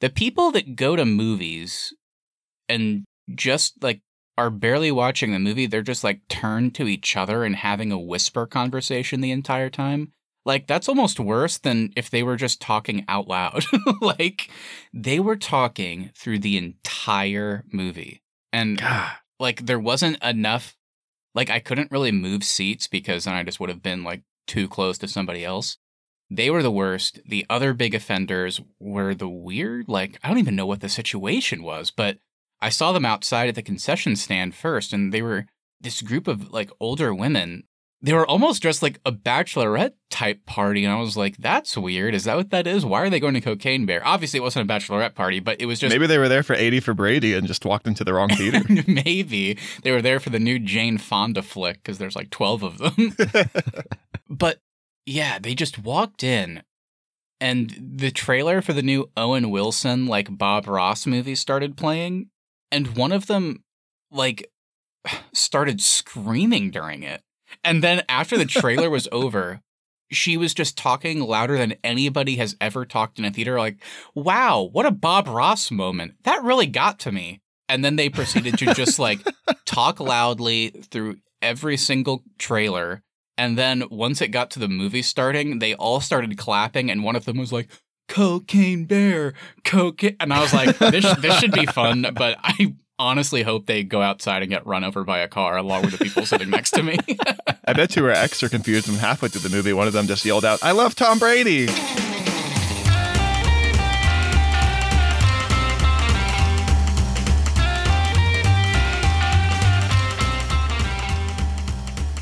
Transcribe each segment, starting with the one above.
the people that go to movies and just like are barely watching the movie, they're just like turned to each other and having a whisper conversation the entire time. Like that's almost worse than if they were just talking out loud. like they were talking through the entire movie. And God. like there wasn't enough like I couldn't really move seats because then I just would have been like too close to somebody else. They were the worst. The other big offenders were the weird, like I don't even know what the situation was, but I saw them outside at the concession stand first and they were this group of like older women. They were almost dressed like a bachelorette type party and I was like that's weird. Is that what that is? Why are they going to Cocaine Bear? Obviously it wasn't a bachelorette party, but it was just Maybe they were there for 80 for Brady and just walked into the wrong theater. Maybe they were there for the new Jane Fonda flick because there's like 12 of them. but yeah, they just walked in and the trailer for the new Owen Wilson, like Bob Ross movie started playing. And one of them, like, started screaming during it. And then after the trailer was over, she was just talking louder than anybody has ever talked in a theater. Like, wow, what a Bob Ross moment. That really got to me. And then they proceeded to just like talk loudly through every single trailer. And then once it got to the movie starting, they all started clapping, and one of them was like, Cocaine Bear, cocaine. And I was like, this, this should be fun, but I honestly hope they go outside and get run over by a car along with the people sitting next to me. I bet you were extra confused when halfway through the movie, one of them just yelled out, I love Tom Brady.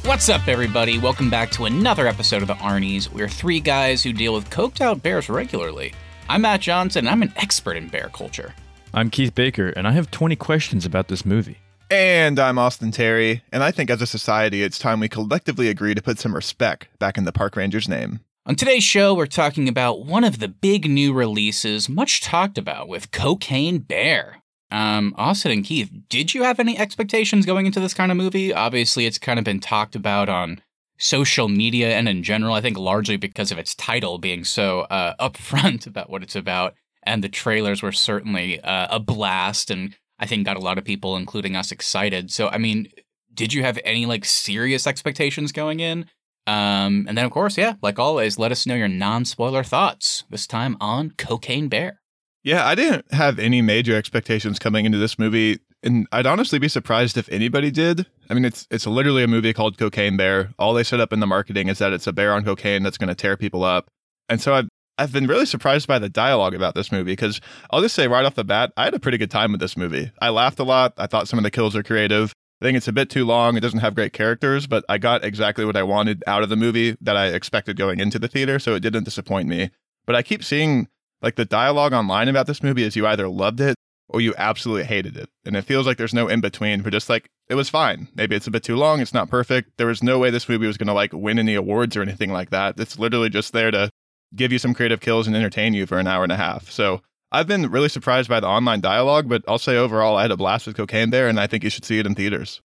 What's up, everybody? Welcome back to another episode of the Arnie's. We're three guys who deal with coked out bears regularly. I'm Matt Johnson, and I'm an expert in bear culture. I'm Keith Baker, and I have 20 questions about this movie. And I'm Austin Terry, and I think as a society, it's time we collectively agree to put some respect back in the park ranger's name. On today's show, we're talking about one of the big new releases, much talked about, with Cocaine Bear. Um, Austin and Keith, did you have any expectations going into this kind of movie? Obviously, it's kind of been talked about on social media and in general, I think largely because of its title being so uh, upfront about what it's about. And the trailers were certainly uh, a blast and I think got a lot of people, including us, excited. So, I mean, did you have any like serious expectations going in? Um, and then, of course, yeah, like always, let us know your non spoiler thoughts, this time on Cocaine Bear. Yeah, I didn't have any major expectations coming into this movie, and I'd honestly be surprised if anybody did. I mean, it's it's literally a movie called Cocaine Bear. All they set up in the marketing is that it's a bear on cocaine that's going to tear people up, and so I've I've been really surprised by the dialogue about this movie because I'll just say right off the bat, I had a pretty good time with this movie. I laughed a lot. I thought some of the kills are creative. I think it's a bit too long. It doesn't have great characters, but I got exactly what I wanted out of the movie that I expected going into the theater, so it didn't disappoint me. But I keep seeing like the dialogue online about this movie is you either loved it or you absolutely hated it. And it feels like there's no in between. We're just like, it was fine. Maybe it's a bit too long. It's not perfect. There was no way this movie was going to like win any awards or anything like that. It's literally just there to give you some creative kills and entertain you for an hour and a half. So I've been really surprised by the online dialogue, but I'll say overall, I had a blast with Cocaine Bear, and I think you should see it in theaters.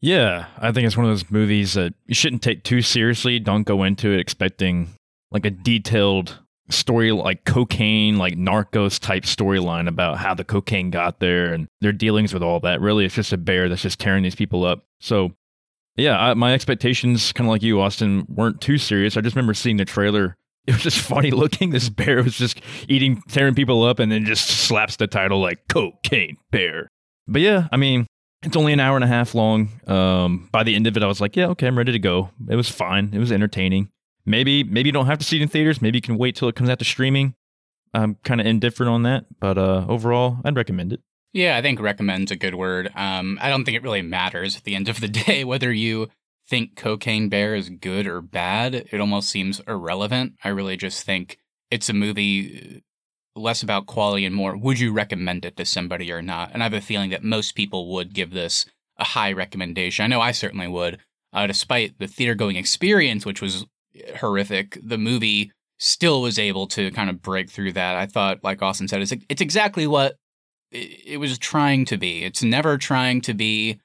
Yeah, I think it's one of those movies that you shouldn't take too seriously. Don't go into it expecting like a detailed story like cocaine, like narcos type storyline about how the cocaine got there and their dealings with all that. Really, it's just a bear that's just tearing these people up. So, yeah, I, my expectations, kind of like you, Austin, weren't too serious. I just remember seeing the trailer. It was just funny looking. This bear was just eating, tearing people up, and then just slaps the title like Cocaine Bear. But yeah, I mean, it's only an hour and a half long. Um, by the end of it, I was like, yeah, okay, I'm ready to go. It was fine. It was entertaining. Maybe maybe you don't have to see it in theaters. Maybe you can wait till it comes out to streaming. I'm kind of indifferent on that, but uh, overall, I'd recommend it. Yeah, I think recommend's a good word. Um, I don't think it really matters at the end of the day whether you think Cocaine Bear is good or bad. It almost seems irrelevant. I really just think it's a movie uh, less about quality and more would you recommend it to somebody or not? And I have a feeling that most people would give this a high recommendation. I know I certainly would. Uh, despite the theater going experience, which was horrific, the movie still was able to kind of break through that. I thought, like Austin said, it's it's exactly what it was trying to be. It's never trying to be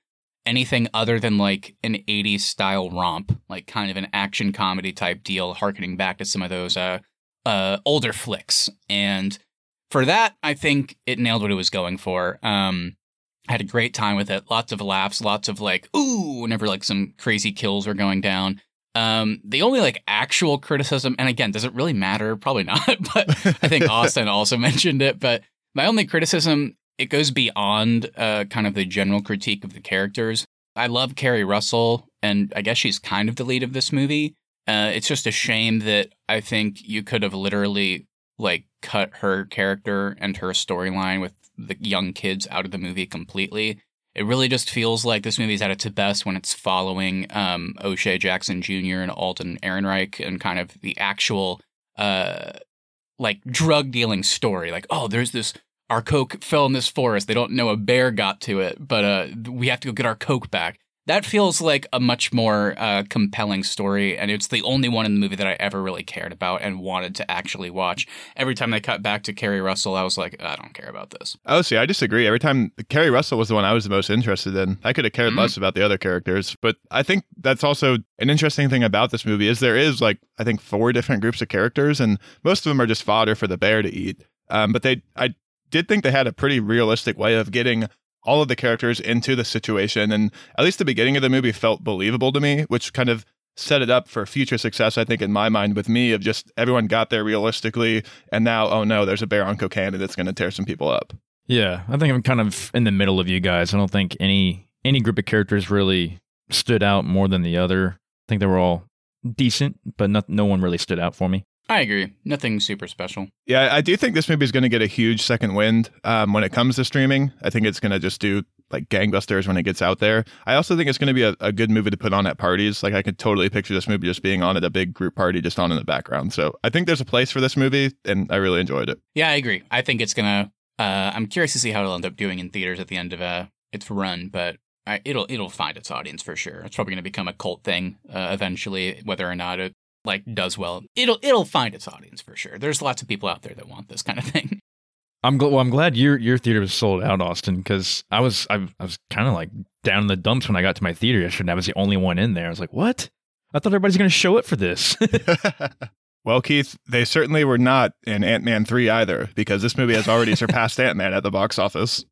anything other than like an 80s style romp, like kind of an action comedy type deal, harkening back to some of those uh, uh, older flicks. And for that, I think it nailed what it was going for. Um, had a great time with it. Lots of laughs, lots of like, ooh, whenever like some crazy kills were going down. Um, the only like actual criticism, and again, does it really matter? Probably not, but I think Austin also mentioned it. But my only criticism, it goes beyond uh, kind of the general critique of the characters. I love Keri Russell, and I guess she's kind of the lead of this movie. Uh, it's just a shame that I think you could have literally like cut her character and her storyline with the young kids out of the movie completely. It really just feels like this movie's at its best when it's following um, O'Shea Jackson Jr. and Alden Ehrenreich and kind of the actual uh, like drug dealing story. Like, oh, there's this our coke fell in this forest. They don't know a bear got to it, but uh, we have to go get our coke back that feels like a much more uh, compelling story, and it's the only one in the movie that I ever really cared about and wanted to actually watch. Every time they cut back to Keri Russell, I was like, I don't care about this. Oh, see, I disagree. Every time Keri Russell was the one I was the most interested in. I could have cared Mhm. less about the other characters, but I think that's also an interesting thing about this movie is there is like I think four different groups of characters, and most of them are just fodder for the bear to eat. Um, but they, I did think they had a pretty realistic way of getting all of the characters into the situation, and at least the beginning of the movie felt believable to me, which kind of set it up for future success. I think in my mind with me of just everyone got there realistically, and now oh no, there's a bear on cocaine and it's going to tear some people up. Yeah, I think I'm kind of in the middle of you guys. I don't think any any group of characters really stood out more than the other. I think they were all decent, but not, no one really stood out for me. I agree. Nothing super special. Yeah, I do think this movie is going to get a huge second wind um, when it comes to streaming. I think it's going to just do like gangbusters when it gets out there. I also think it's going to be a, a good movie to put on at parties. Like I could totally picture this movie just being on at a big group party, just on in the background. So I think there's a place for this movie, and I really enjoyed it. Yeah, I agree. I think it's gonna. Uh, I'm curious to see how it'll end up doing in theaters at the end of uh, its run, but I, it'll it'll find its audience for sure. It's probably gonna become a cult thing uh, eventually, whether or not it like does well. It'll it'll find its audience for sure. There's lots of people out there that want this kind of thing. I'm gl- well. I'm glad your your theater was sold out, Austin, because I was I, I was kind of like down in the dumps when I got to my theater yesterday. and I was the only one in there. I was like, what? I thought everybody's going to show it for this. well, Keith, they certainly were not in Ant Man 3 either, because this movie has already surpassed Ant Man at the box office.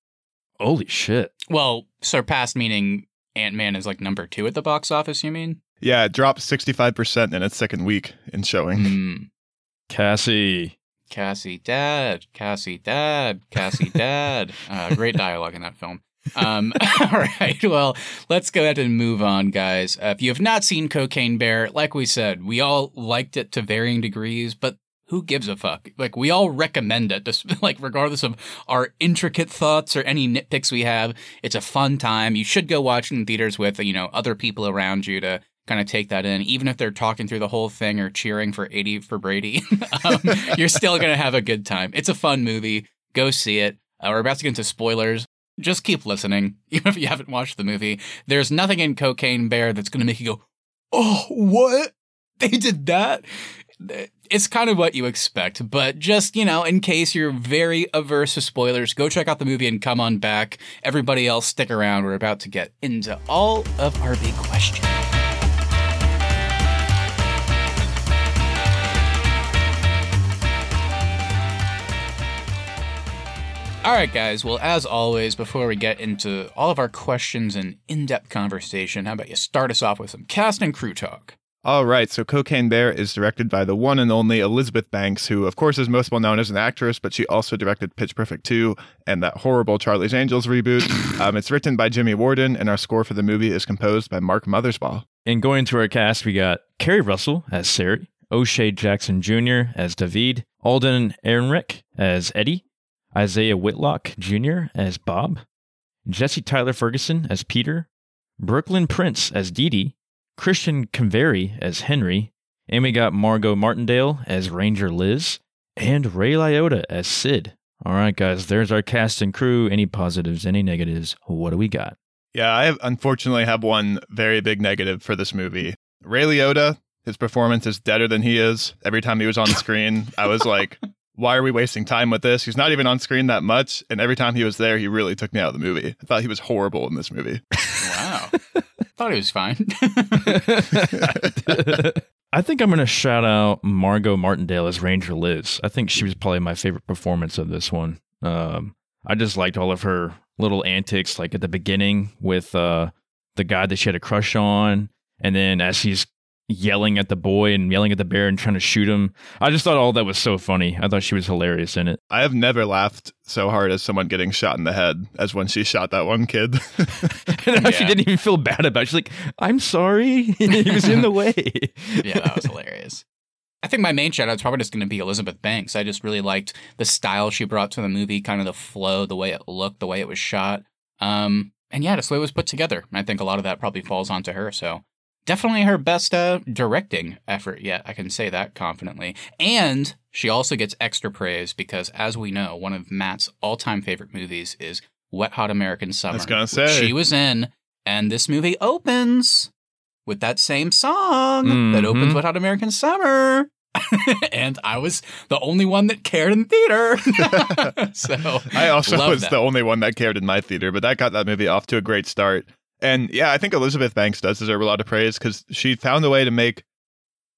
Holy shit! Well, surpassed meaning Ant Man is like number two at the box office. You mean? Yeah, it dropped 65% in its second week in showing. Hmm. Cassie, Cassie, Dad, Cassie, Dad, Cassie, Dad. Uh, great dialogue in that film. Um, all right, well, let's go ahead and move on, guys. Uh, if you have not seen Cocaine Bear, like we said, we all liked it to varying degrees, but who gives a fuck? Like, we all recommend it, just, like, regardless of our intricate thoughts or any nitpicks we have. It's a fun time. You should go watch it in theaters with, you know, other people around you to kind of take that in, even if they're talking through the whole thing or cheering for 80 for Brady. um, you're still going to have a good time. It's a fun movie. Go see it. Uh, we're about to get into spoilers. Just keep listening, even if you haven't watched the movie. There's nothing in Cocaine Bear that's going to make you go, oh, what? They did that? It's kind of what you expect, but just, you know, in case you're very averse to spoilers, go check out the movie and come on back. Everybody else, stick around. We're about to get into all of our big questions. Right, guys. Well, as always, before we get into all of our questions and in depth conversation, how about you start us off with some cast and crew talk? All right, so Cocaine Bear is directed by the one and only Elizabeth Banks, who, of course, is most well known as an actress, but she also directed Pitch Perfect 2 and that horrible Charlie's Angels reboot. um, it's written by Jimmy Warden, and our score for the movie is composed by Mark Mothersbaugh. And going to our cast, we got Keri Russell as Sari, O'Shea Jackson Jr. as David, Alden Ehrenreich as Eddie, Isaiah Whitlock Jr. as Bob, Jesse Tyler Ferguson as Peter, Brooklyn Prince as Dee Dee, Christian Convery as Henry, and we got Margot Martindale as Ranger Liz, and Ray Liotta as Sid. All right, guys, there's our cast and crew. Any positives, any negatives? What do we got? Yeah, I have, unfortunately have one very big negative for this movie. Ray Liotta, his performance is deader than he is. Every time he was on the screen, I was like, why are we wasting time with this? He's not even on screen that much. And every time he was there, he really took me out of the movie. I thought he was horrible in this movie. Wow. I thought he was fine. I think I'm going to shout out Margot Martindale as Ranger Liz. I think she was probably my favorite performance of this one. Um, I just liked all of her little antics, like at the beginning with uh, the guy that she had a crush on, and then as she's yelling at the boy and yelling at the bear and trying to shoot him. I just thought all that was so funny. I thought she was hilarious in it. I have never laughed so hard as someone getting shot in the head as when she shot that one kid. and yeah. she didn't even feel bad about it. She's like, I'm sorry. he was in the way. yeah, that was hilarious. I think my main shout out is probably just going to be Elizabeth Banks. I just really liked the style she brought to the movie, kind of the flow, the way it looked, the way it was shot. Um, and yeah, just the way it was put together. I think a lot of that probably falls onto her. So definitely her best uh, directing effort yet. I can say that confidently. And she also gets extra praise because, as we know, one of Matt's all-time favorite movies is Wet Hot American Summer. I was gonna say she was in, and this movie opens with that same song mm-hmm. that opens Wet Hot American Summer. and I was the only one that cared in theater. so I also was that. the only one that cared in my theater, but that got that movie off to a great start. And yeah, I think Elizabeth Banks does deserve a lot of praise because she found a way to make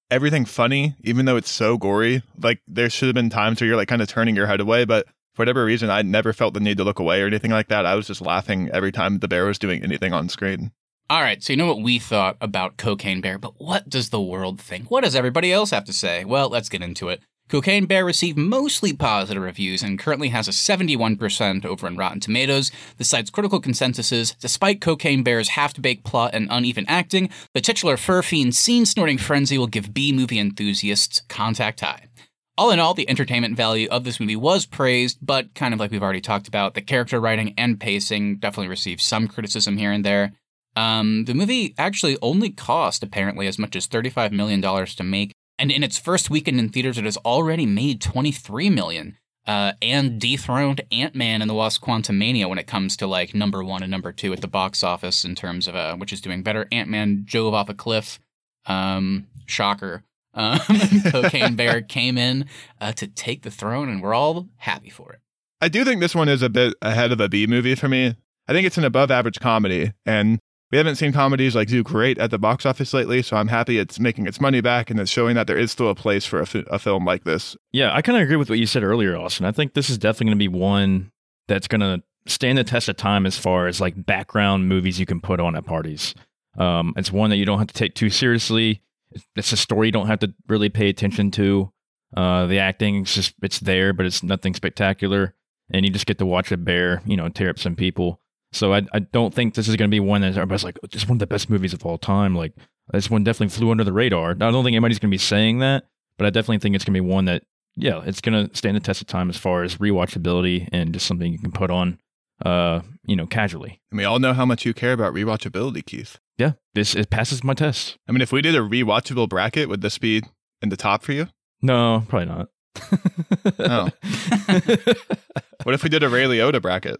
everything funny, even though it's so gory. Like there should have been times where you're like kind of turning your head away, but for whatever reason, I never felt the need to look away or anything like that. I was just laughing every time the bear was doing anything on screen. All right, so you know what we thought about Cocaine Bear, but what does the world think? What does everybody else have to say? Well, let's get into it. Cocaine Bear received mostly positive reviews and currently has a 71% over on Rotten Tomatoes. The site's critical consensus is despite Cocaine Bear's half baked plot and uneven acting, the titular fur fiend scene snorting frenzy will give B movie enthusiasts contact high. All in all, the entertainment value of this movie was praised, but kind of like we've already talked about, the character writing and pacing definitely received some criticism here and there. Um, the movie actually only cost apparently as much as $35 million to make, and in its first weekend in theaters, it has already made 23 million. Uh, and dethroned Ant Man and the Wasp Quantumania when it comes to like number one and number two at the box office in terms of uh, which is doing better. Ant Man drove off a cliff. Um, shocker. Um, Cocaine Bear came in uh, to take the throne, and we're all happy for it. I do think this one is a bit ahead of a B movie for me. I think it's an above average comedy, and we haven't seen comedies like do great at the box office lately, so I'm happy it's making its money back and it's showing that there is still a place for a, film like this. Yeah, I kind of agree with what you said earlier, Austin. I think this is definitely going to be one that's going to stand the test of time as far as like background movies you can put on at parties. Um, it's one that you don't have to take too seriously. It's a story you don't have to really pay attention to. Uh, the acting it's just it's there, but it's nothing spectacular, and you just get to watch a bear, you know, tear up some people. So I, I don't think this is going to be one that everybody's like, this is one of the best movies of all time. Like this one definitely flew under the radar. I don't think anybody's going to be saying that, but I definitely think it's going to be one that, yeah, it's going to stand the test of time as far as rewatchability and just something you can put on, uh, you know, casually. And we all know how much you care about rewatchability, Keith. Yeah, this it passes my test. I mean, if we did a rewatchable bracket, would this be in the top for you? No, probably not. oh. what if we did a Ray Liotta bracket?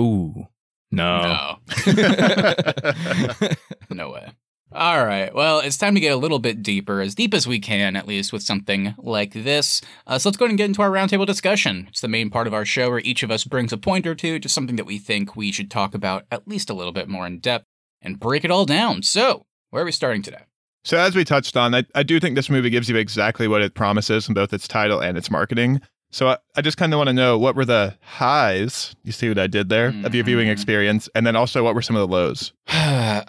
Ooh. No. No. no way. All right. Well, it's time to get a little bit deeper, as deep as we can, at least, with something like this. Uh, so let's go ahead and get into our roundtable discussion. It's the main part of our show where each of us brings a point or two, just something that we think we should talk about at least a little bit more in depth and break it all down. So, where are we starting today? So, as we touched on, I, I do think this movie gives you exactly what it promises in both its title and its marketing. So I, I just kind of want to know what were the highs? You see what I did there mm-hmm. of your viewing mm-hmm. experience, and then also what were some of the lows?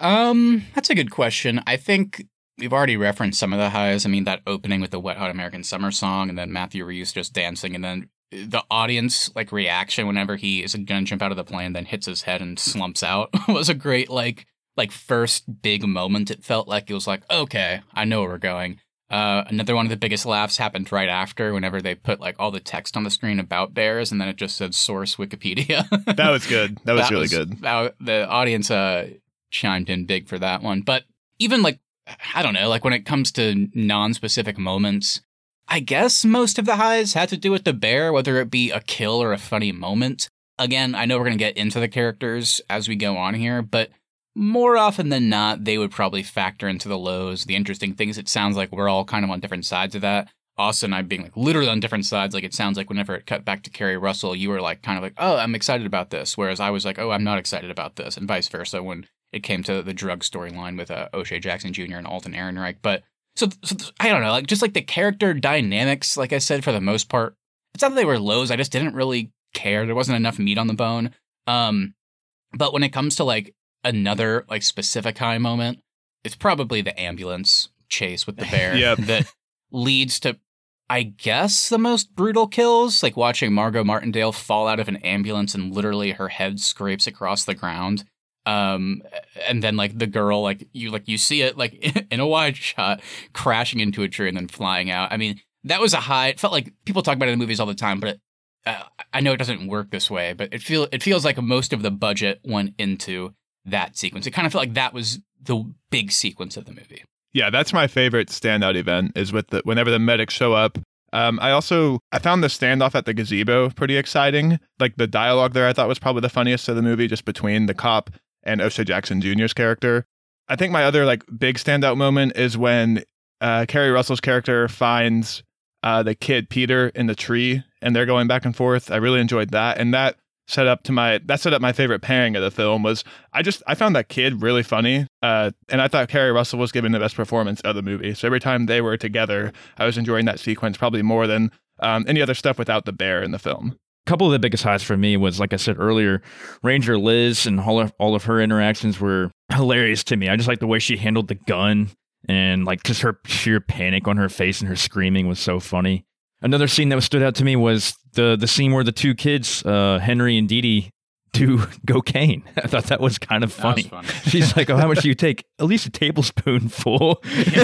um, that's a good question. I think we've already referenced some of the highs. I mean, that opening with the Wet Hot American Summer song, and then Matthew Rhys just dancing, and then the audience like reaction whenever he is gonna jump out of the plane, then hits his head and slumps out was a great like like first big moment. It felt like it was like okay, I know where we're going. Uh, another one of the biggest laughs happened right after whenever they put like all the text on the screen about bears and then it just said source Wikipedia. that was good. That was that really was, good. That, the audience uh, chimed in big for that one. But even like, I don't know, like when it comes to non specific moments, I guess most of the highs had to do with the bear, whether it be a kill or a funny moment. Again, I know we're going to get into the characters as we go on here, but more often than not, they would probably factor into the lows. The interesting thing is, it sounds like we're all kind of on different sides of that. Austin and I being like literally on different sides. Like it sounds like whenever it cut back to Keri Russell, you were like kind of like, oh, I'm excited about this. Whereas I was like, oh, I'm not excited about this. And vice versa when it came to the drug storyline with uh, O'Shea Jackson Jr. and Alden Ehrenreich. But So, so I don't know, like just like the character dynamics, like I said, for the most part, it's not that they were lows. I just didn't really care. There wasn't enough meat on the bone. Um, but when it comes to like another like specific high moment, it's probably the ambulance chase with the bear Yep. that leads to, I guess, the most brutal kills. Like watching Margot Martindale fall out of an ambulance and literally her head scrapes across the ground. Um, and then like the girl, like you, like you see it like in a wide shot crashing into a tree and then flying out. I mean, that was a high. It felt like people talk about it in movies all the time, but uh, I know it doesn't work this way. But it feel it feels like most of the budget went into that sequence. It kind of felt like that was the big sequence of the movie. Yeah, that's my favorite standout event is with the whenever the medics show up. Um, I also I found the standoff at the gazebo pretty exciting. Like the dialogue there, I thought was probably the funniest of the movie, just between the cop and O'Shea Jackson Jr.'s character. I think my other like big standout moment is when uh, Keri Russell's character finds uh, the kid Peter in the tree, and they're going back and forth. I really enjoyed that, and that set up to my that set up my favorite pairing of the film was I just I found that kid really funny, uh, and I thought Keri Russell was giving the best performance of the movie. So every time they were together, I was enjoying that sequence probably more than um, any other stuff without the bear in the film. A couple of the biggest highs for me was like I said earlier, Ranger Liz and all of, all of her interactions were hilarious to me. I just like the way she handled the gun and like just her sheer panic on her face and her screaming was so funny. Another scene that stood out to me was the the scene where the two kids, uh, Henry and Dee Dee, do cocaine. I thought that was kind of funny. funny. She's like, "Oh, how much do you take? At least a tablespoonful."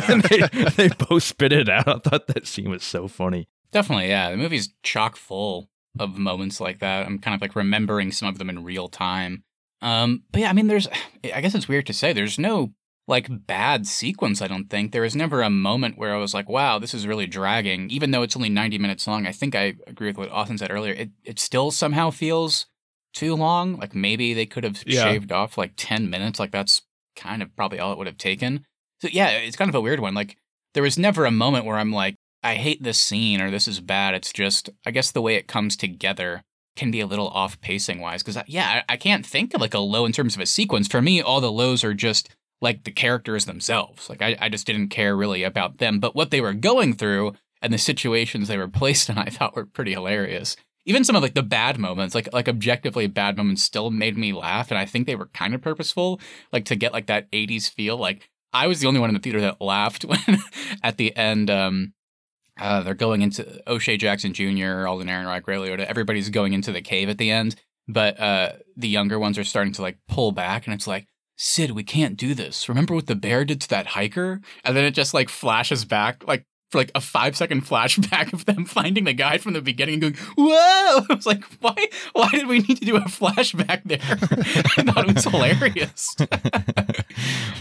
and they, they both spit it out. I thought that scene was so funny. Definitely, yeah. The movie's chock full of moments like that. I'm kind of like remembering some of them in real time. Um, but yeah, I mean, there's, I guess it's weird to say, there's no like bad sequence, I don't think. There was never a moment where I was like, wow, this is really dragging. Even though it's only 90 minutes long, I think I agree with what Austin said earlier. It, it still somehow feels too long. Like maybe they could have Yeah. shaved off like 10 minutes. Like that's kind of probably all it would have taken. So yeah, it's kind of a weird one. Like there was never a moment where I'm like, I hate this scene or this is bad. It's just, I guess the way it comes together can be a little off pacing wise. Cause I, yeah, I, I can't think of like a low in terms of a sequence. For me, all the lows are just like the characters themselves. Like I, I just didn't care really about them, but what they were going through and the situations they were placed in, I thought were pretty hilarious. Even some of like the bad moments, like like objectively bad moments, still made me laugh, and I think they were kind of purposeful, like to get like that '80s feel. Like I was the only one in the theater that laughed when at the end. Um, uh, they're going into O'Shea Jackson Jr., Alden Ehrenreich, Ray Liotta. Everybody's going into the cave at the end, but uh, the younger ones are starting to like pull back, and it's like, Sid, we can't do this. Remember what the bear did to that hiker? And then it just like flashes back, like for like a five second flashback of them finding the guy from the beginning and going, "Whoa!" I was like, "Why? Why did we need to do a flashback there?" I thought it was hilarious.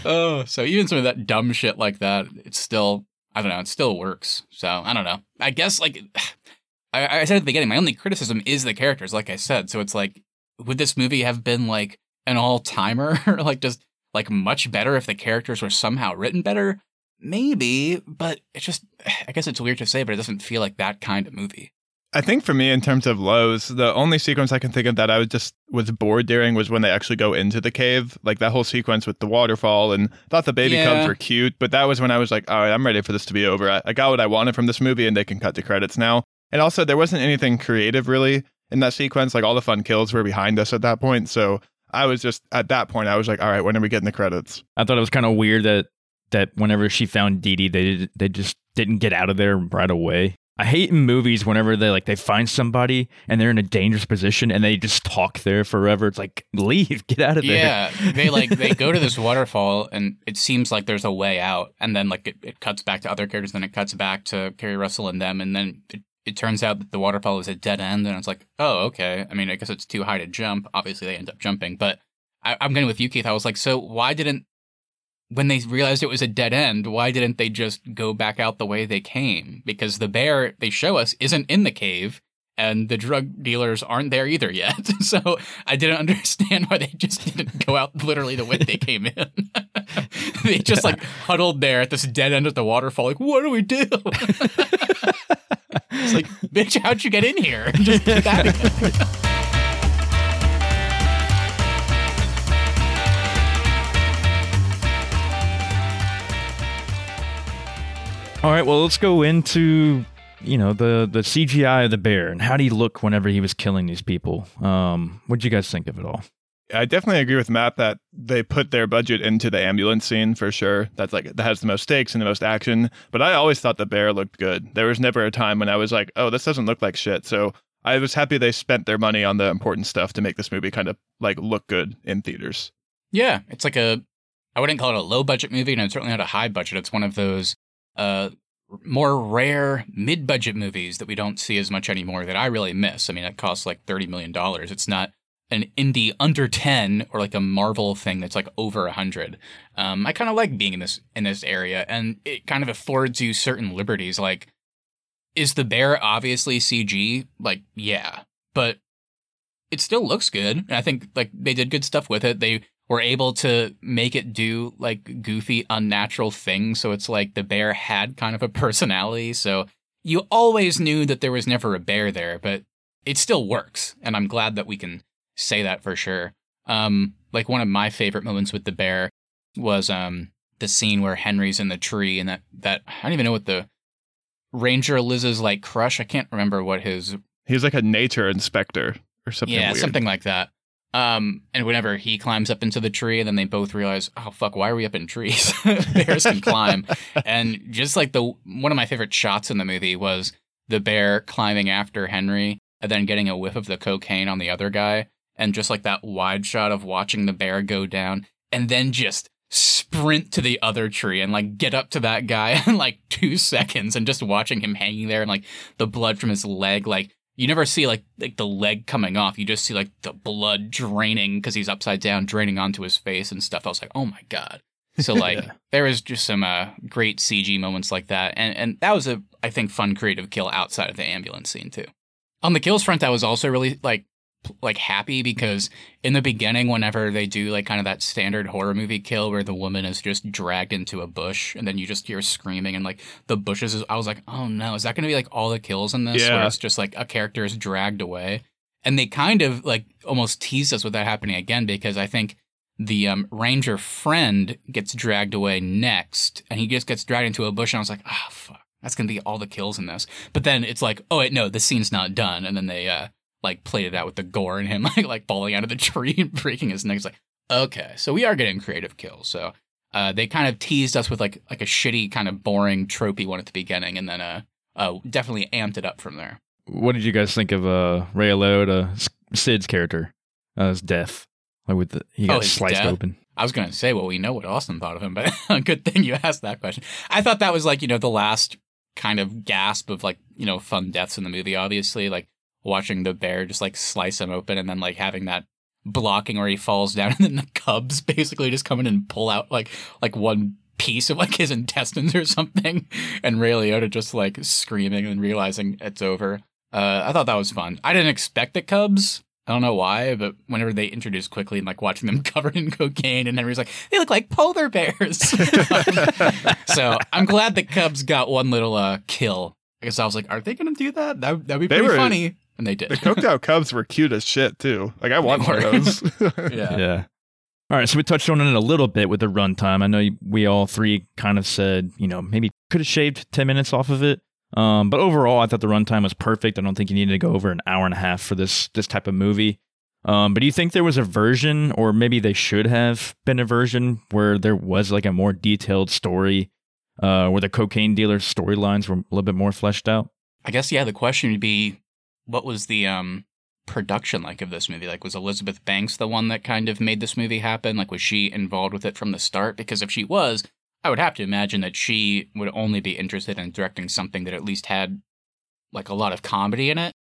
oh, so even some of that dumb shit like that, it's still, I don't know, it still works. So I don't know. I guess like I, I said at the beginning, my only criticism is the characters. Like I said, so it's like, would this movie have been like an all timer, like just like much better if the characters were somehow written better? Maybe, but it just, I guess it's weird to say, but it doesn't feel like that kind of movie. I think for me, in terms of lows, the only sequence I can think of that I was just was bored during was when they actually go into the cave. Like that whole sequence with the waterfall, and thought the baby Yeah. cubs were cute. But that was when I was like, all right, I'm ready for this to be over. I, I got what I wanted from this movie, and they can cut to credits now. And also, there wasn't anything creative really in that sequence. Like all the fun kills were behind us at that point. So I was just at that point, I was like, all right, when are we getting the credits? I thought it was kind of weird that that whenever she found Dee Dee, they did- they just didn't get out of there right away. I hate in movies whenever they like they find somebody and they're in a dangerous position and they just talk there forever. It's like leave, get out of there. Yeah, they like they go to this waterfall, and it seems like there's a way out, and then like it, it cuts back to other characters, then it cuts back to Keri Russell and them, and then it, it turns out that the waterfall is a dead end, and it's like, oh, okay. I mean, I guess it's too high to jump. Obviously, they end up jumping, but I, I'm going with you, Keith. I was like, so why didn't when they realized it was a dead end, why didn't they just go back out the way they came? Because the bear they show us isn't in the cave, and the drug dealers aren't there either yet. So I didn't understand why they just didn't go out literally the way they came in. they just like huddled there at this dead end of the waterfall, like, what do we do? it's like, bitch, how'd you get in here? Just get out of here. All right, well, let's go into you know the the CGI of the bear and how did he look whenever he was killing these people. Um, what do you guys think of it all? I definitely agree with Matt that they put their budget into the ambulance scene for sure. That's like that has the most stakes and the most action. But I always thought the bear looked good. There was never a time when I was like, "Oh, this doesn't look like shit." So I was happy they spent their money on the important stuff to make this movie kind of like look good in theaters. Yeah, it's like a I wouldn't call it a low budget movie, and it's certainly not a high budget. It's one of those uh more rare mid budget movies that we don't see as much anymore that I really miss. I mean, it costs like thirty million dollars. It's not an indie under 10 or like a Marvel thing that's like over a 100. Um, I kind of like being in this in this area and it kind of affords you certain liberties like is the bear obviously CG? Like yeah, but it still looks good. And I think like they did good stuff with it. They were able to make it do like goofy unnatural things so it's like the bear had kind of a personality. So you always knew that there was never a bear there, but it still works. And I'm glad that we can say that for sure. Um, like one of my favorite moments with the bear was um the scene where Henry's in the tree and that that I don't even know what the Ranger Liz's like crush. I can't remember what his He's like a nature inspector or something. yeah weird. something like that. Um, and whenever he climbs up into the tree, and then they both realize, oh fuck, why are we up in trees? Bears can climb, and just like the one of my favorite shots in the movie was the bear climbing after Henry, and then getting a whiff of the cocaine on the other guy, and just like that wide shot of watching the bear go down, and then just sprint to the other tree and like get up to that guy in like two seconds, and just watching him hanging there and like the blood from his leg, like you never see like like the leg coming off. You just see like the blood draining because he's upside down, draining onto his face and stuff. I was like, oh my god. So like Yeah. there was just some uh, great CG moments like that, and and that was a I think fun creative kill outside of the ambulance scene too. On the kills front, I was also really like like happy because in the beginning, whenever they do like kind of that standard horror movie kill where the woman is just dragged into a bush and then you just hear screaming and like the bushes is, I was like, oh no, is that going to be like all the kills in this? Where Yeah. it's just like a character is dragged away. And they kind of like almost teased us with that happening again because I think the um, ranger friend gets dragged away next and he just gets dragged into a bush and I was like, ah, fuck, that's going to be all the kills in this. But then it's like, oh wait, no, the scene's not done. And then they uh, like played it out with the gore and him like like falling out of the tree and breaking his neck. It's like, okay, so we are getting creative kills. So uh, they kind of teased us with like like a shitty kind of boring tropey one at the beginning, and then uh, uh definitely amped it up from there. What did you guys think of uh, Ray Liotta, S- Sid's character, uh, his death? Like with the he Oh, got his sliced death? open. I was gonna say, well, we know what Austin thought of him, but good thing you asked that question. I thought that was like you know the last kind of gasp of like you know fun deaths in the movie. Obviously, like watching the bear just like slice him open, and then like having that blocking where he falls down, and then the cubs basically just come in and pull out like like one piece of like his intestines or something, and Ray Liotta just like screaming and realizing it's over. Uh, I thought that was fun. I didn't expect the cubs. I don't know why, but whenever they introduced quickly and like watching them covered in cocaine, and Henry's like, they look like polar bears. so I'm glad the Cubs got one little uh, kill. I guess I was like, are they going to do that? That that'd be They pretty were- funny, and they did. The coked out Cubs were cute as shit too. Like I want They one of those. yeah. Yeah. All right, so we touched on it a little bit with the runtime. I know we all three kind of said, you know, maybe could have shaved 10 minutes off of it. Um, but overall, I thought the runtime was perfect. I don't think you needed to go over an hour and a half for this this type of movie. Um, but do you think there was a version, or maybe they should have been a version where there was like a more detailed story, uh, where the cocaine dealer's storylines were a little bit more fleshed out? I guess yeah. The question would be, what was the um production like of this movie? Like, was Elizabeth Banks the one that kind of made this movie happen? Like, was she involved with it from the start? Because if she was, I would have to imagine that she would only be interested in directing something that at least had like a lot of comedy in it.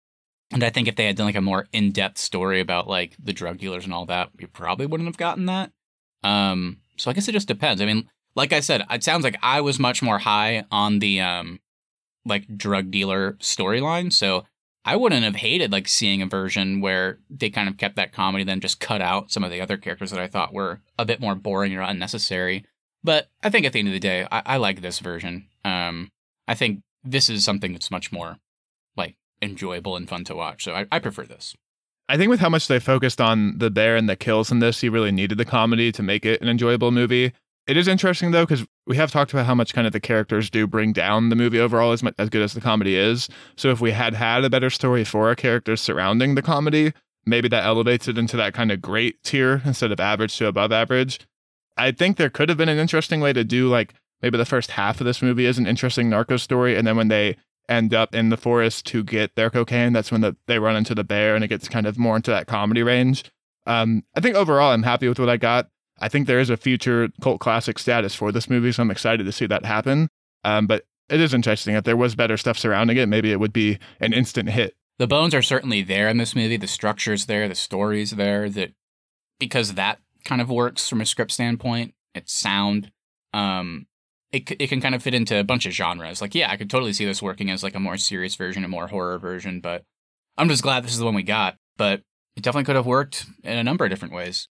And I think if they had done like a more in-depth story about like the drug dealers and all that, we probably wouldn't have gotten that. Um, so I guess it just depends. I mean, like I said, it sounds like I was much more high on the um like drug dealer storyline. So I wouldn't have hated like seeing a version where they kind of kept that comedy, then just cut out some of the other characters that I thought were a bit more boring or unnecessary. But I think at the end of the day, I, I like this version. Um, I think this is something that's much more like enjoyable and fun to watch. So I, I prefer this. I think with how much they focused on the bear and the kills in this, he really needed the comedy to make it an enjoyable movie. It is interesting though because we have talked about how much kind of the characters do bring down the movie overall as much, as good as the comedy is. So if we had had a better story for our characters surrounding the comedy, maybe that elevates it into that kind of great tier instead of average to above average. I think there could have been an interesting way to do like maybe the first half of this movie is an interesting narco story, and then when they end up in the forest to get their cocaine, that's when the, they run into the bear, and it gets kind of more into that comedy range. Um, I think overall, I'm happy with what I got. I think there is a future cult classic status for this movie, so I'm excited to see that happen. Um, but it is interesting if there was better stuff surrounding it, maybe it would be an instant hit. The bones are certainly there in this movie. The structure's there, the story's there. That because that kind of works from a script standpoint. It's sound. Um, it it can kind of fit into a bunch of genres. Like, yeah, I could totally see this working as like a more serious version, a more horror version. But I'm just glad this is the one we got. But it definitely could have worked in a number of different ways.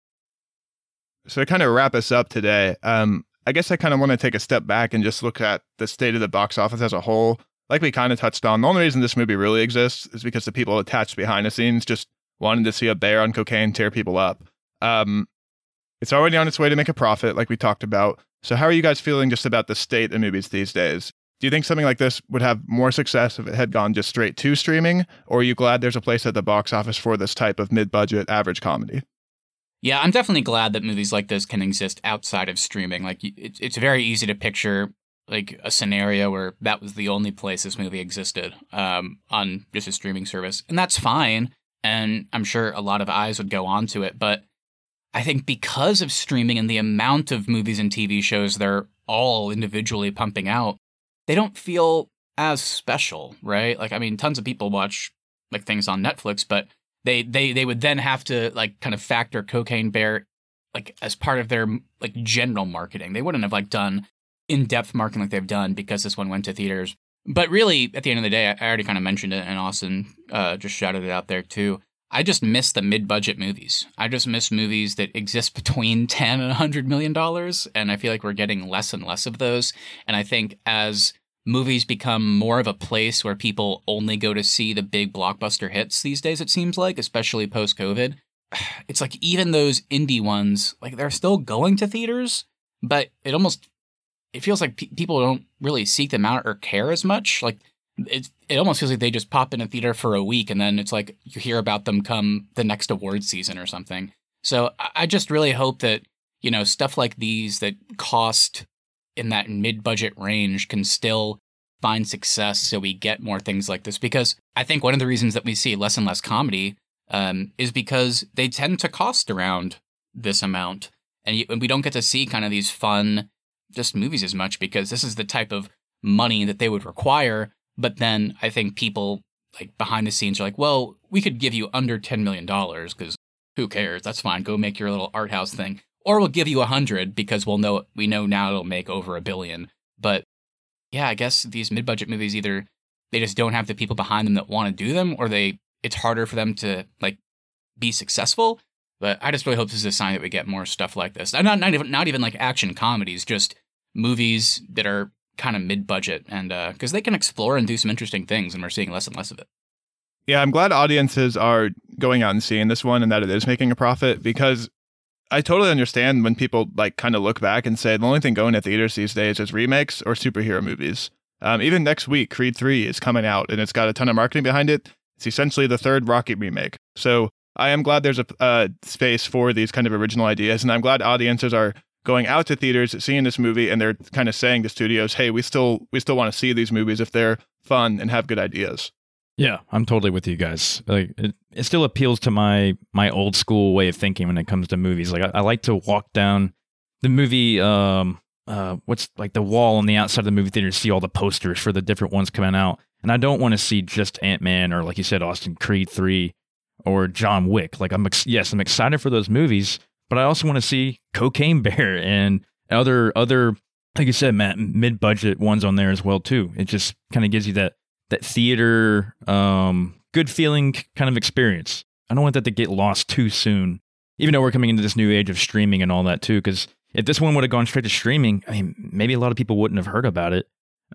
So to kind of wrap us up today, um, I guess I kind of want to take a step back and just look at the state of the box office as a whole. Like we kind of touched on, the only reason this movie really exists is because the people attached behind the scenes just wanted to see a bear on cocaine tear people up. Um, it's already on its way to make a profit, like we talked about. So, how are you guys feeling just about the state of movies these days? Do you think something like this would have more success if it had gone just straight to streaming? Or are you glad there's a place at the box office for this type of mid budget average comedy? Yeah, I'm definitely glad that movies like this can exist outside of streaming. Like, it's very easy to picture like a scenario where that was the only place this movie existed um, on just a streaming service, and that's fine. And I'm sure a lot of eyes would go on to it, but I think because of streaming and the amount of movies and TV shows they're all individually pumping out, they don't feel as special, right? Like, I mean, tons of people watch like things on Netflix, but they they they would then have to like kind of factor Cocaine Bear like as part of their like general marketing. They wouldn't have like done in-depth marketing like they've done because this one went to theaters. But really, at the end of the day, I already kind of mentioned it, and Austin uh, just shouted it out there too. I just miss the mid-budget movies. I just miss movies that exist between ten and hundred million dollars, and I feel like we're getting less and less of those. And I think as movies become more of a place where people only go to see the big blockbuster hits these days, it seems like, especially post-COVID. It's like even those indie ones, like they're still going to theaters, but it almost it feels like pe- people don't really seek them out or care as much. Like it, it almost feels like they just pop in a theater for a week and then it's like you hear about them come the next award season or something. So I just really hope that you know stuff like these that cost in that mid-budget range can still find success so we get more things like this because I think one of the reasons that we see less and less comedy um, is because they tend to cost around this amount and, you, and we don't get to see kind of these fun just movies as much because this is the type of money that they would require. But then I think people like behind the scenes are like, well, we could give you under $10 million because who cares? That's fine. Go make your little art house thing. Or we'll give you a hundred because we'll know we know now it'll make over a billion. But yeah, I guess these mid budget movies either they just don't have the people behind them that want to do them, or they it's harder for them to like be successful. But I just really hope this is a sign that we get more stuff like this. Not not even not even like action comedies, just movies that are kind of mid budget, and because uh, they can explore and do some interesting things, and we're seeing less and less of it. Yeah, I'm glad audiences are going out and seeing this one, and that it is making a profit because I totally understand when people like kind of look back and say the only thing going to theaters these days is remakes or superhero movies. Um, even next week, Creed 3 is coming out and it's got a ton of marketing behind it. It's essentially the third Rocky remake. So I am glad there's a uh, space for these kind of original ideas, and I'm glad audiences are going out to theaters, seeing this movie, and they're kind of saying to studios, "Hey, we still we still want to see these movies if they're fun and have good ideas." Yeah, I'm totally with you guys. Like it, it still appeals to my my old school way of thinking when it comes to movies. Like I, I like to walk down the movie um uh what's like the wall on the outside of the movie theater to see all the posters for the different ones coming out. And I don't want to see just Ant Man or like you said, Austin Creed three or John Wick. Like I'm ex- yes, I'm excited for those movies, but I also want to see Cocaine Bear and other other like you said, Matt, mid budget ones on there as well too. It just kind of gives you that that theater um good feeling kind of experience. I don't want that to get lost too soon. Even though we're coming into this new age of streaming and all that too, because if this one would have gone straight to streaming, I mean, maybe a lot of people wouldn't have heard about it.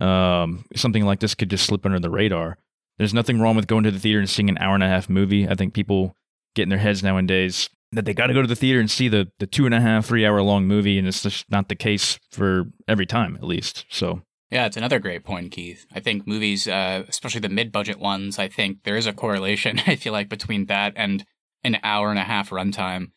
Um, something like this could just slip under the radar. There's nothing wrong with going to the theater and seeing an hour and a half movie. I think people get in their heads nowadays that they got to go to the theater and see the the two and a half, three hour long movie, and it's just not the case for every time, at least. So Yeah, it's another great point, Keith. I think movies, uh, especially the mid-budget ones, I think there is a correlation. I feel like between that and an hour and a half runtime.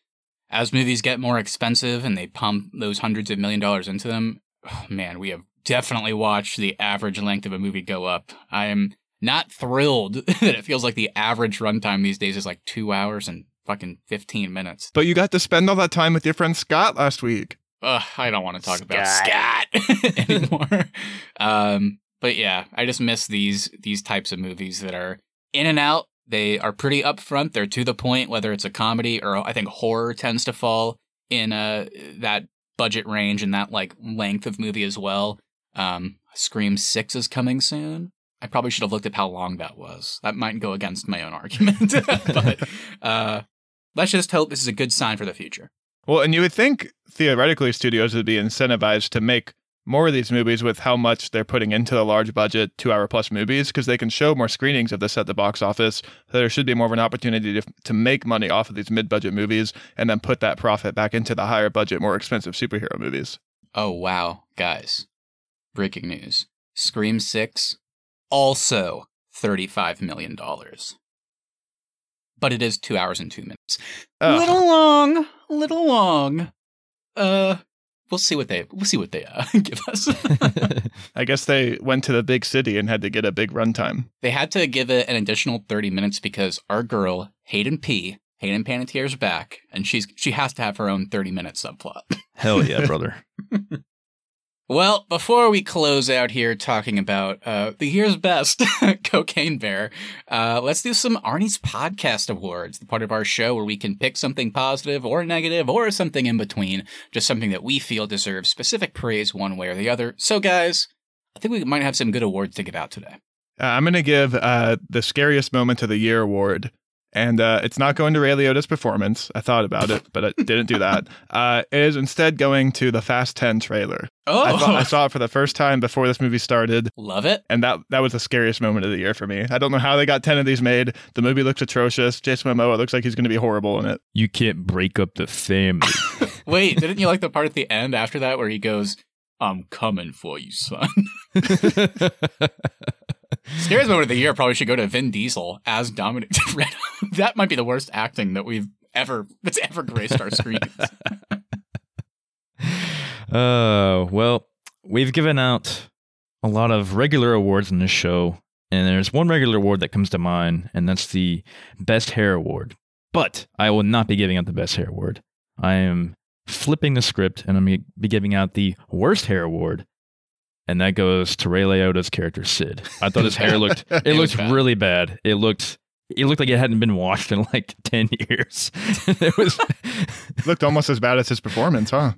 As movies get more expensive and they pump those hundreds of million dollars into them, oh, man, we have definitely watched the average length of a movie go up. I am not thrilled that it feels like the average runtime these days is like two hours and fucking fifteen minutes. But you got to spend all that time with your friend Scott last week. Ugh, I don't want to talk about scat anymore. um, but yeah, I just miss these these types of movies that are in and out. They are pretty upfront. They're to the point. Whether it's a comedy or I think horror tends to fall in uh that budget range and that like length of movie as well. Um, Scream Six is coming soon. I probably should have looked at how long that was. That might go against my own argument, but uh, let's just hope this is a good sign for the future. Well, and you would think theoretically studios would be incentivized to make more of these movies with how much they're putting into the large budget two hour plus movies because they can show more screenings of this at the box office. So There should be more of an opportunity to, to make money off of these mid budget movies and then put that profit back into the higher budget, more expensive superhero movies. Oh, wow, guys. Breaking news Scream 6, also $35 million. But it is two hours and two minutes. A Ugh. little long, a little long. Uh, we'll see what they we'll see what they uh, give us. I guess they went to the big city and had to get a big runtime. they had to give it an additional 30 minutes because our girl Hayden P, Hayden Panettiere's back, and she's she has to have her own 30 minute subplot. hell yeah, brother. Well, before we close out here talking about uh, the year's best Cocaine Bear, uh, let's do some Arnie's Podcast Awards, the part of our show where we can pick something positive or negative or something in between, just something that we feel deserves specific praise one way or the other. So, guys, I think we might have some good awards to give out today. Uh, I'm going to give uh, the scariest moment of the year award. And uh, it's not going to Ray Liotta's performance. I thought about it, but I didn't do that. Uh, it is instead going to the Fast 10 trailer. Oh, I, thought, I saw it for the first time before this movie started, love it. and that that was the scariest moment of the year for me. I don't know how they got 10 of these made. The movie looks atrocious. Jason Momoa looks like he's going to be horrible in it. You can't break up the family. Wait, didn't you like the part at the end after that where he goes, I'm coming for you, son? Scariest moment of the year probably should go to Vin Diesel as Dominic Toretto. that might be the worst acting that we've ever that's ever graced our screens. Uh, well, we've given out a lot of regular awards in this show, and there's one regular award that comes to mind, and that's the Best Hair Award. But I will not be giving out the Best Hair Award. I am flipping the script, and I'm going to be giving out the Worst Hair Award, and that goes to Ray Liotta's character Sid. I thought his hair looked it, It looked bad. really bad. It looked it looked like it hadn't been washed in like ten years. it was. it Looked almost as bad as his performance, huh?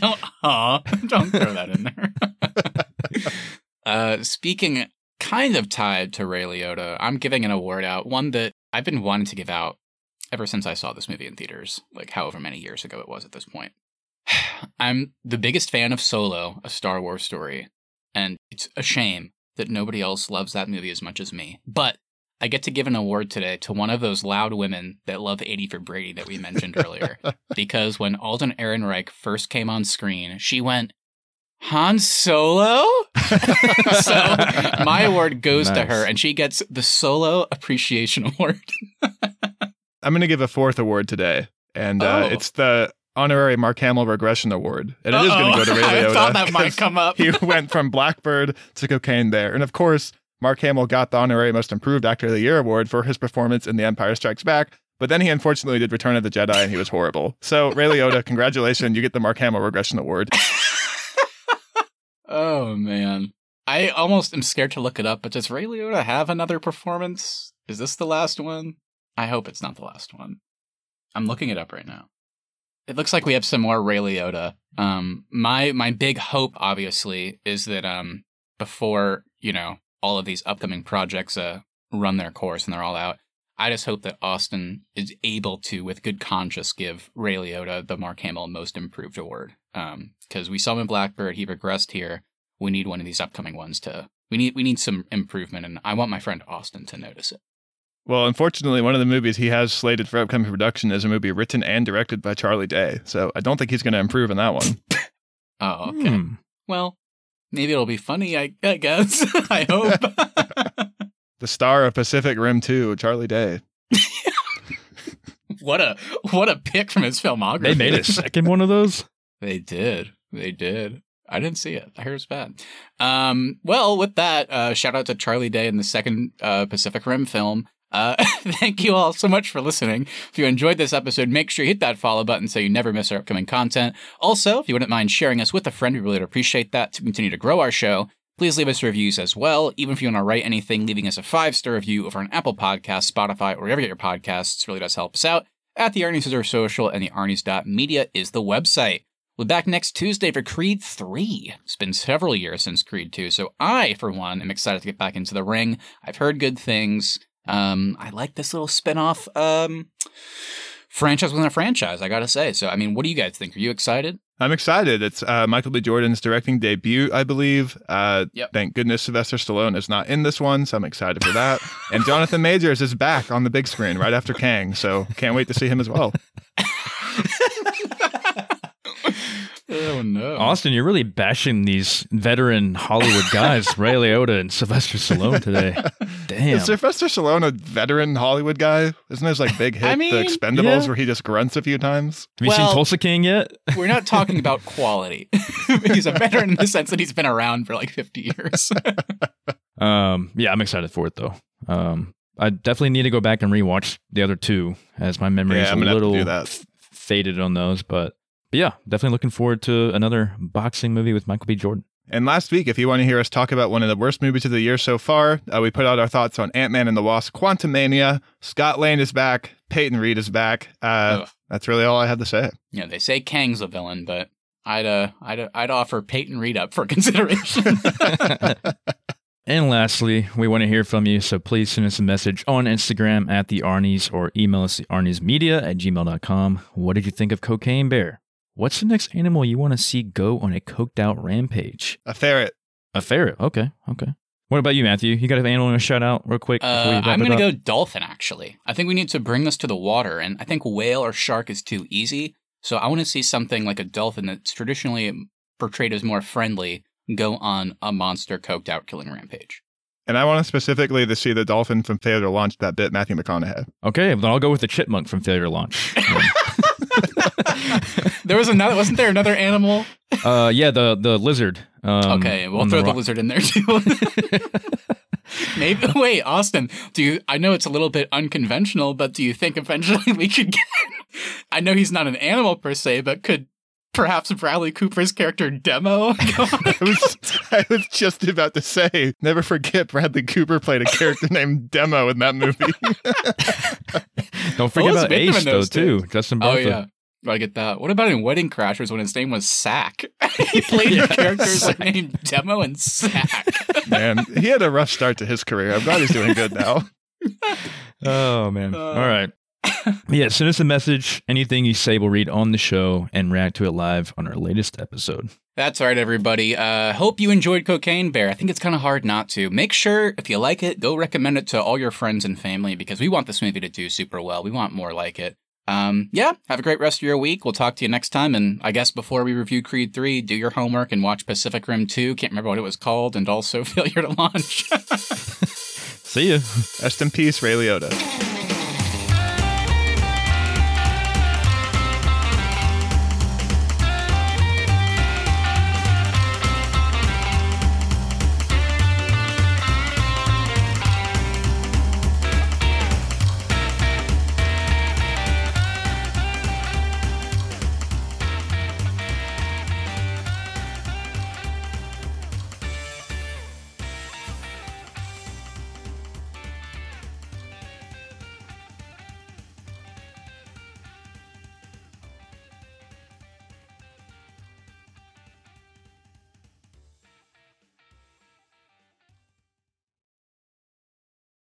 don't, huh? Don't throw that in there. uh, speaking kind of tied to Ray Liotta, I'm giving an award out, one that I've been wanting to give out ever since I saw this movie in theaters, like however many years ago it was at this point. I'm the biggest fan of Solo, a Star Wars story, and it's a shame that nobody else loves that movie as much as me. But I get to give an award today to one of those loud women that love 80 for Brady that we mentioned earlier. because when Alden Ehrenreich first came on screen, she went, Han Solo? so my award goes to her, and she gets the Solo Appreciation Award. I'm going to give a fourth award today, and uh, Oh. it's the honorary Mark Hamill Regression Award, and it is going to go to Ray Liotta. I thought that might come up. he went from Blackbird to Cocaine there, and of course, Mark Hamill got the honorary Most Improved Actor of the Year award for his performance in The Empire Strikes Back. But then he unfortunately did Return of the Jedi, and he was horrible. So Ray Liotta, congratulations, you get the Mark Hamill Regression Award. oh man, I almost am scared to look it up. But does Ray Liotta have another performance? Is this the last one? I hope it's not the last one. I'm looking it up right now. It looks like we have some more Ray Liotta. Um, my my big hope, obviously, is that um before you know all of these upcoming projects uh run their course and they're all out, I just hope that Austin is able to, with good conscience, give Ray Liotta the Mark Hamill Most Improved Award. Um, because we saw him in Blackbird, he regressed here. We need one of these upcoming ones to. We need we need some improvement, and I want my friend Austin to notice it. Well, unfortunately, one of the movies he has slated for upcoming production is a movie written and directed by Charlie Day. So I don't think he's going to improve in that one. Oh, okay. Hmm. Well, maybe it'll be funny. I, I guess. I hope. The star of Pacific Rim 2, Charlie Day. what a what a pick from his filmography. They made a second one of those. They did. They did. I didn't see it. I hear it's bad. Um, well, with that, uh, shout out to Charlie Day in the second uh, Pacific Rim film. Uh, thank you all so much for listening. If you enjoyed this episode, make sure you hit that follow button so you never miss our upcoming content. Also, if you wouldn't mind sharing us with a friend, we really would appreciate that to continue to grow our show. Please leave us reviews as well. Even if you want to write anything, leaving us a five star review over on Apple Podcasts, Spotify, or wherever you get your podcasts really does help us out. At the Arnie's is our social, and the Arnie's.media is the website. We'll be back next Tuesday for Creed 3. It's been several years since Creed 2, so I, for one, am excited to get back into the ring. I've heard good things. Um, I like this little spin off um, franchise within a franchise, I gotta say. So, I mean, what do you guys think? Are you excited? I'm excited. It's uh, Michael B. Jordan's directing debut, I believe. Uh, Yep. Thank goodness Sylvester Stallone is not in this one, so I'm excited for that. and Jonathan Majors is back on the big screen right after Kang, so can't wait to see him as well. Oh, no. Austin, you're really bashing these veteran Hollywood guys, Ray Liotta and Sylvester Stallone today. Damn. Is Sylvester Stallone a veteran Hollywood guy? Isn't his like big hit I mean, The Expendables yeah. where he just grunts a few times? Have you Well- seen Tulsa King yet? We're not talking about quality. he's a veteran in the sense that he's been around for like 50 years. Um, yeah, I'm excited for it though. Um, I definitely need to go back and rewatch the other two as my memory Yeah, is I'm a gonna have to little that. f- faded on those. But, but yeah, definitely looking forward to another boxing movie with Michael B. Jordan. And last week, if you want to hear us talk about one of the worst movies of the year so far, uh, we put out our thoughts on Ant Man and the Wasp, Quantumania. Scott Lang is back. Peyton Reed is back. Uh, that's really all I have to say. Yeah, they say Kang's a villain, but I'd uh, I'd I'd offer Peyton Reed up for consideration. And lastly, we want to hear from you, so please send us a message on Instagram at the Arnies or email us at arniesmedia at gmail.com. What did you think of Cocaine Bear? What's the next animal you want to see go on a coked out rampage? A ferret. A ferret. Okay, okay. What about you, Matthew? You got an animal to shout out real quick? Uh, I'm going to go dolphin, actually. I think we need to bring this to the water, and I think whale or shark is too easy. So I want to see something like a dolphin that's traditionally portrayed as more friendly go on a monster coked out killing rampage. And I want specifically to see the dolphin from Failure to Launch that bit Matthew McConaughey. Okay, then I'll go with the chipmunk from Failure to Launch. there was another, wasn't there another animal? uh, yeah, the the lizard. Um, okay, we'll throw the rock. lizard in there too. Maybe wait, Austin. Do you? I know it's a little bit unconventional, but do you think eventually we could get? I know he's not an animal per se, but could perhaps Bradley Cooper's character Demo? go on a I was, I was just about to say, never forget Bradley Cooper played a character named Demo in that movie. Don't forget was about with him Ace though those too. two? Justin Oh yeah. I get that. What about in Wedding Crashers when his name was Sack? he played Yeah, characters like Sack. named Demo and Sack. Man, he had a rough start to his career. I'm glad he's doing good now. Oh man. Uh. All right. yeah, send us a message. Anything you say, we'll read on the show and react to it live on our latest episode. That's all right, everybody. Uh, hope you enjoyed Cocaine Bear. I think it's kind of hard not to. Make sure, if you like it, go recommend it to all your friends and family because we want this movie to do super well. We want more like it. Um, yeah, have a great rest of your week. We'll talk to you next time. And I guess before we review Creed 3, do your homework and watch Pacific Rim 2. Can't remember what it was called. And also Failure to Launch. See you. Rest in peace, Ray Liotta.